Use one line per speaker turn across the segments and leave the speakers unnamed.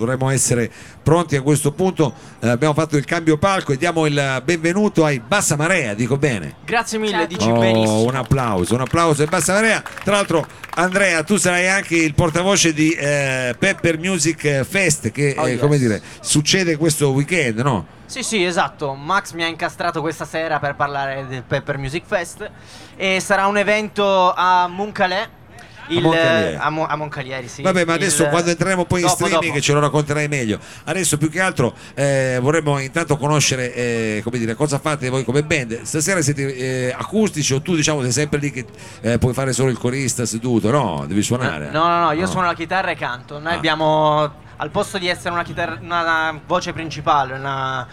dovremmo essere pronti a questo punto. Eh, abbiamo fatto il cambio palco e diamo il benvenuto ai Bassa Marea, dico bene.
Grazie mille,
Certo.
dici
Oh,
benissimo.
un applauso, un applauso ai Bassa Marea. Tra l'altro, Andrea, tu sarai anche il portavoce di eh, Pepper Music Fest che
Oh,
eh,
yes.
come dire, succede questo weekend, no?
Sì, sì, esatto. Max mi ha incastrato questa sera per parlare del Pepper Music Fest e sarà un evento a Moncalè. Il,
Moncalieri.
a, Mo- a Moncalieri, sì.
Vabbè, ma adesso
Il-
quando entreremo poi in
dopo,
streaming
dopo.
ce lo racconterai meglio. Adesso più che altro eh, vorremmo intanto conoscere eh, come dire, cosa fate voi come band. Stasera siete eh, acustici o tu diciamo sei sempre lì che eh, puoi fare solo il corista seduto? No, devi suonare.
No, no, no, io suono la chitarra e canto. Noi
Ah.
abbiamo, al posto di essere una, chitarra, una voce principale, una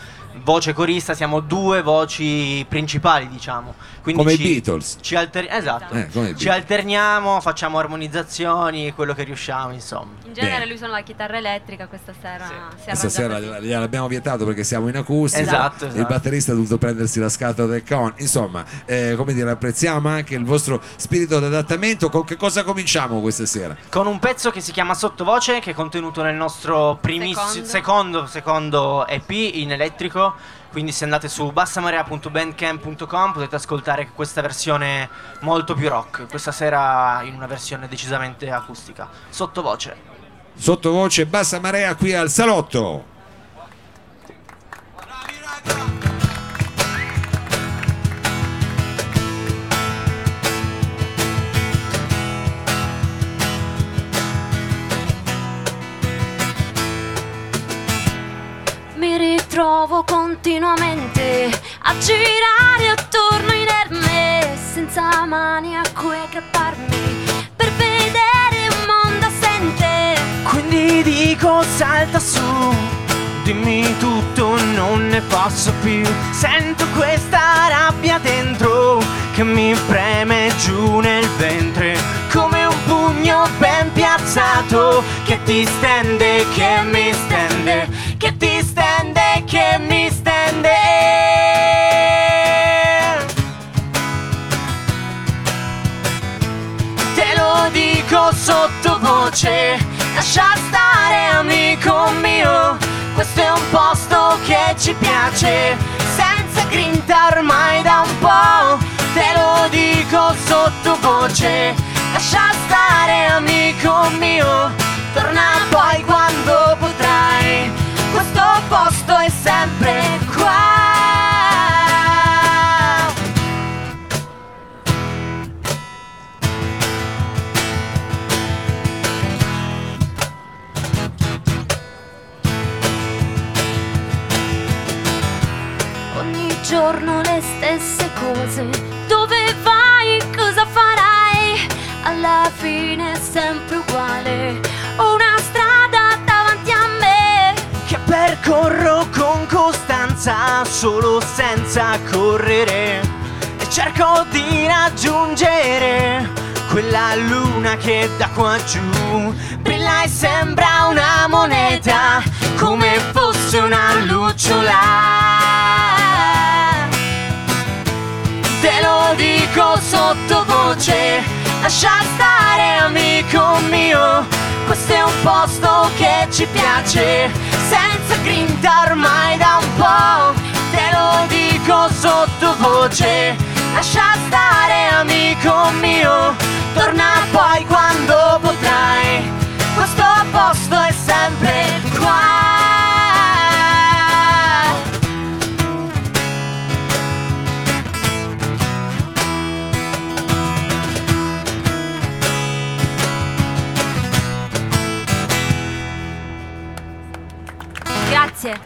voce corista, siamo due voci principali, diciamo. Quindi
Come i
ci,
Beatles.
Ci alter- esatto.
Eh, come i
ci
Beatles.
alterniamo, facciamo armonizzazioni, quello che riusciamo, insomma.
In genere
Bene.
lui suona la chitarra elettrica, questa sera è
Questa sera gliel'abbiamo vietato perché siamo in acustica.
Esatto,
Il
esatto.
batterista ha dovuto prendersi la scatola del con. Insomma, eh, come dire, apprezziamo anche il vostro spirito d'adattamento. Con che cosa cominciamo questa sera?
Con un pezzo che si chiama Sottovoce, che è contenuto nel nostro primissimo
Secondo.
secondo, secondo EP in elettrico. Quindi se andate su bassamarea.bandcamp.com potete ascoltare questa versione molto più rock. Questa sera in una versione decisamente acustica. Sottovoce.
Sottovoce Bassa Marea qui al salotto.
Mi girare attorno inerme senza mani a cui aggrapparmi per vedere un mondo assente.
Quindi dico salta su, dimmi tutto, non ne posso più. Sento questa rabbia dentro che mi preme giù nel ventre, come un pugno ben piazzato che ti stende, che mi stende, che ti stende, che mi stende. Dico sottovoce, lascia stare amico mio, questo è un posto che ci piace, senza grinta ormai da un po', te lo dico sottovoce, lascia stare amico mio, torna poi quando potrai, questo posto è
cose. Dove vai? Cosa farai? Alla fine è sempre uguale. Ho una strada davanti a me.
che percorro con costanza solo senza correre e cerco di raggiungere quella luna che da qua giù brilla e sembra una moneta come fosse una lucciola Te lo dico sottovoce, lascia stare amico mio, questo è un posto che ci piace, senza grinta ormai da un po'. Te lo dico sottovoce, lascia stare amico mio, torna poi quando potrai, questo posto è sempre qua.
Grazie.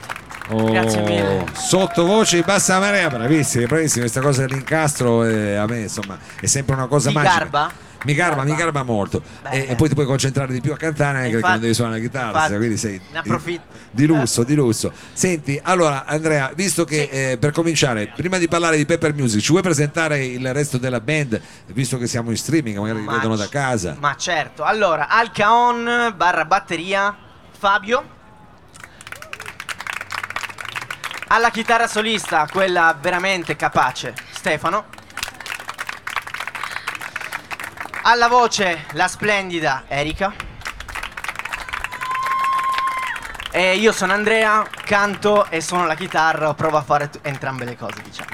Oh,
Grazie mille.
Sottovoce di Bassa Marea, bravissimi, bravissimi. Questa cosa dell'incastro eh, a me insomma è sempre una cosa
Ti
magica.
garba?
Mi garba, mi
Garba.
molto.
Bene.
E, e poi ti puoi concentrare di più a cantare anche perché
Infatti-
non devi suonare la chitarra,
infatti,
quindi sei
ne approfitto.
di lusso, di lusso. Senti, allora Andrea, visto che eh, per cominciare, prima di parlare di Pepper Music, ci vuoi presentare il resto della band, visto che siamo in streaming, magari li
Ma
vedono da casa?
Ma certo, allora, al caon barra batteria Fabio. Alla chitarra solista, quella veramente capace, Stefano. Alla voce, la splendida Erika. E io sono Andrea, canto e suono la chitarra, provo a fare t- entrambe le cose, diciamo.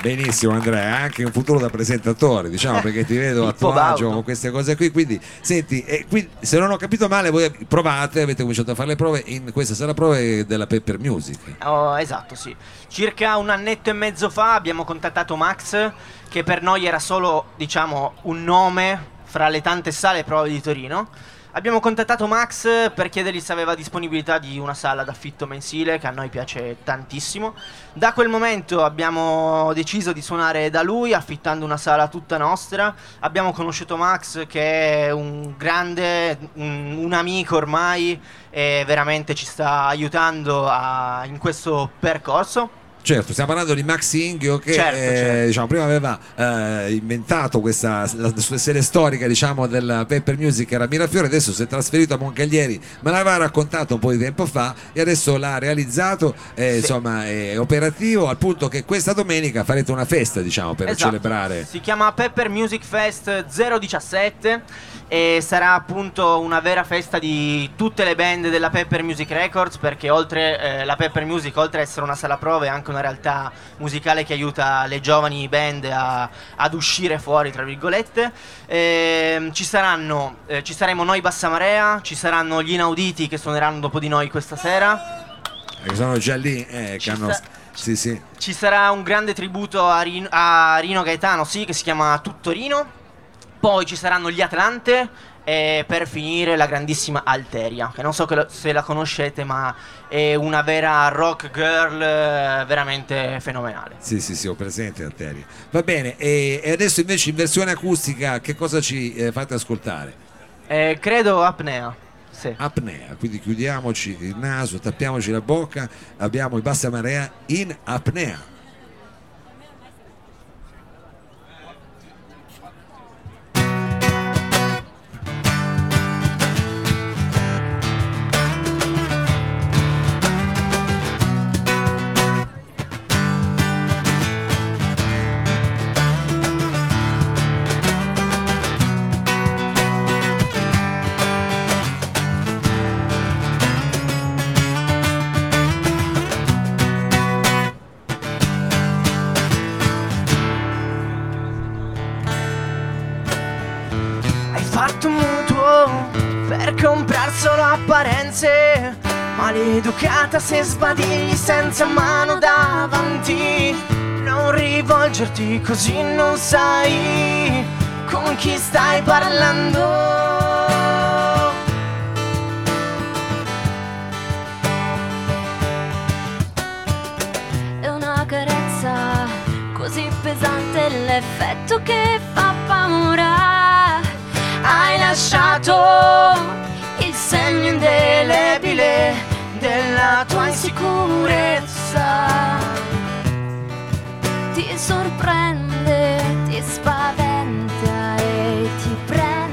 Benissimo Andrea, anche un futuro da presentatore, diciamo, perché ti vedo a tuo agio con queste cose qui. Quindi, senti, eh, qui, se non ho capito male, voi provate, avete cominciato a fare le prove in questa sala prove della Pepper Music.
Oh, esatto, sì. Circa un annetto e mezzo fa abbiamo contattato Max, che per noi era solo, diciamo, un nome fra le tante sale prove di Torino. Abbiamo contattato Max per chiedergli se aveva disponibilità di una sala d'affitto mensile, che a noi piace tantissimo. Da quel momento abbiamo deciso di suonare da lui, affittando una sala tutta nostra. Abbiamo conosciuto Max, che è un grande, un, un amico ormai, e veramente ci sta aiutando a- in questo percorso.
Certo, stiamo parlando di Max Inghio che
Certo,
eh,
certo.
diciamo, prima aveva eh, inventato questa la sua serie storica diciamo, della Pepper Music che era Mirafiore, adesso si è trasferito a Moncaglieri, me l'aveva raccontato un po' di tempo fa e adesso l'ha realizzato, eh,
Sì.
insomma è operativo al punto che questa domenica farete una festa diciamo, per
Esatto.
celebrare.
Si chiama Pepper Music Fest 017 e sarà appunto una vera festa di tutte le band della Pepper Music Records perché oltre eh, la Pepper Music, oltre ad essere una sala prove, è anche una realtà musicale che aiuta le giovani band a- ad uscire fuori, tra virgolette. Ehm, ci saranno, eh, ci saremo noi Bassa Marea, ci saranno gli inauditi che suoneranno dopo di noi questa sera.
Che sono già lì, eh, che
Ci
hanno...
sta-
Sì, sì.
Ci sarà un grande tributo a Rino, a Rino Gaetano, sì, che si chiama Tutto Rino. Poi ci saranno gli Atlante. E per finire la grandissima Alteria, che non so se la conoscete, ma è una vera rock girl eh, veramente fenomenale.
Sì, sì, sì, ho presente Arteria. Va bene, e, e adesso invece in versione acustica che cosa ci eh, fate ascoltare?
Eh, credo apnea. Sì.
Apnea, quindi chiudiamoci il naso, tappiamoci la bocca, abbiamo i bassa marea in apnea.
Maleducata se sbadigli senza mano davanti. Non rivolgerti così non sai con chi stai parlando.
Insicurezza. Ti sorprende, ti spaventa e ti prende.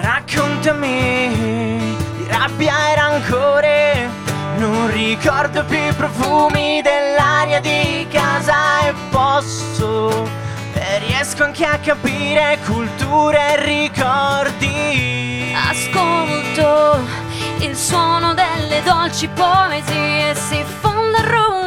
Raccontami di rabbia e rancore. Non ricordo più i profumi dell'aria di anche a capire culture e ricordi.
Ascolto il suono delle dolci poesie, si fonde il rumore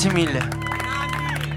Grazie mille.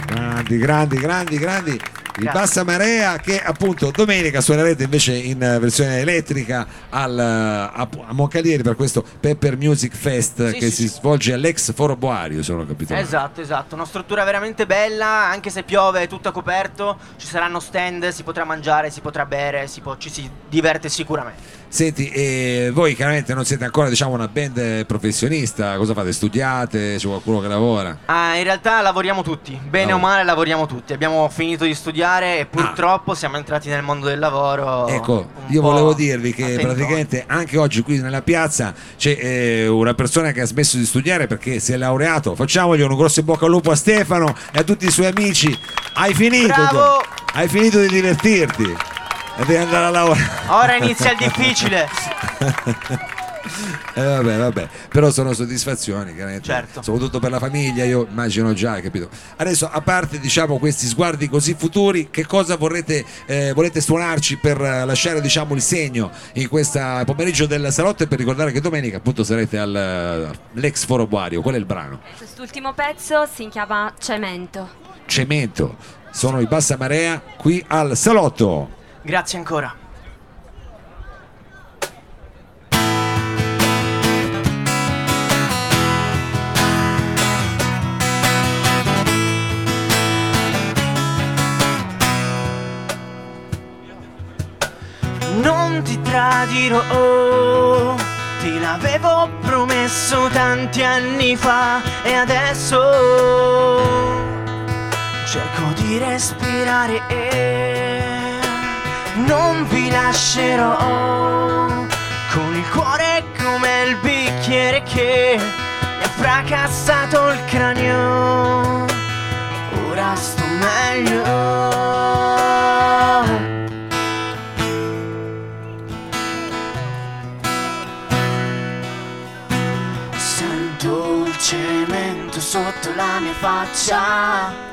Grandi, grandi, grandi, grandi. Il. Bassa Marea che appunto domenica suonerete invece in eh, versione elettrica al, eh, a, a Moncalieri per questo Pepper Music Fest
Sì,
che
sì,
si
sì.
svolge all'ex Foro Boario, se non ho capito.
Esatto, esatto. Una struttura veramente bella, anche se piove è tutto coperto. Ci saranno stand, si potrà mangiare, si potrà bere, si può- ci si diverte sicuramente.
Senti, e voi chiaramente non siete ancora diciamo una band professionista, cosa fate? Studiate? C'è qualcuno che lavora?
Ah, in realtà lavoriamo tutti, bene
Oh.
o male lavoriamo tutti. Abbiamo finito di studiare e purtroppo siamo entrati nel mondo del lavoro.
Ecco, io volevo dirvi che
a tentoni.
praticamente anche oggi qui nella piazza c'è eh, una persona che ha smesso di studiare perché si è laureato. Facciamogli un grosso in bocca al lupo a Stefano e a tutti i suoi amici. Hai finito?
Bravo!
tu? Hai finito di divertirti? E devi andare a lavorare.
Ora inizia il difficile.
Eh, vabbè, vabbè, però sono soddisfazioni, chiaramente.
Certo.
soprattutto per la famiglia, io immagino già, capito? Adesso, a parte diciamo questi sguardi così futuri, che cosa vorrete, eh, volete suonarci per eh, lasciare diciamo il segno in questo pomeriggio del salotto e per ricordare che domenica appunto sarete al, all'ex Foro Boario, qual è il brano?
Quest'ultimo pezzo si chiama Cemento.
Cemento, sono i Bassa Marea qui al salotto.
Grazie ancora. Non ti tradirò, ti l'avevo promesso tanti anni fa e adesso cerco di respirare e non vi lascerò con il cuore come il bicchiere che mi ha fracassato il cranio. Ora sto meglio. Sento il cemento sotto la mia faccia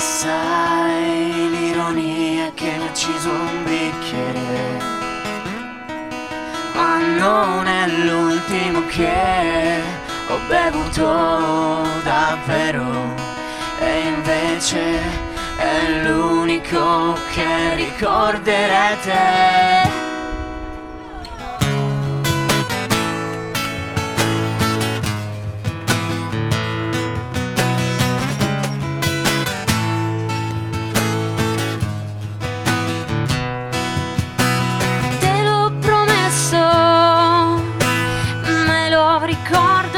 sai l'ironia che mi ha ucciso un bicchiere. Ma non è l'ultimo che ho bevuto davvero. E invece è l'unico che ricorderete
ricordo.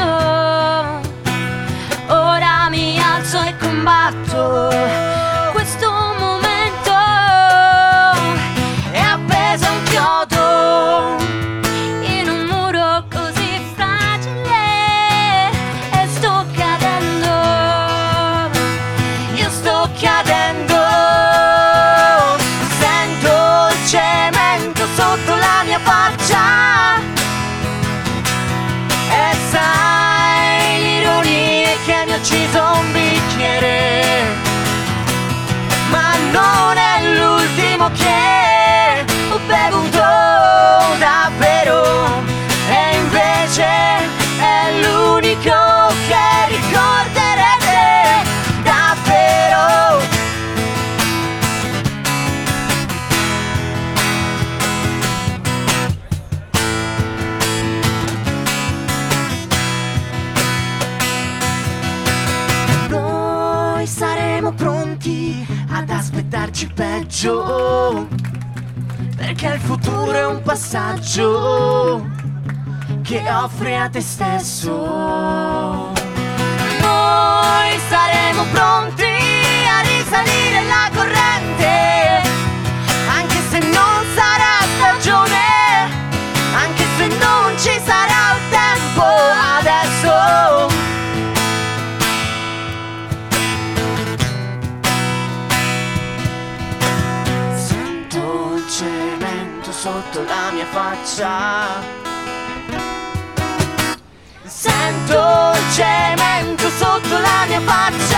Che pronti ad aspettarci peggio. Perché il futuro è un passaggio che offri a te stesso. Noi saremo pronti sotto la mia faccia. Sento il cemento sotto la mia faccia.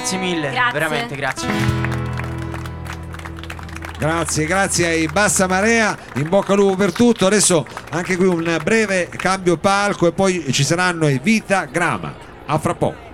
Grazie mille,
Grazie.
veramente grazie.
Grazie, grazie ai Bassa Marea, in bocca al lupo per tutto. Adesso anche qui un breve cambio palco e poi ci saranno i Vita Grama. A fra poco.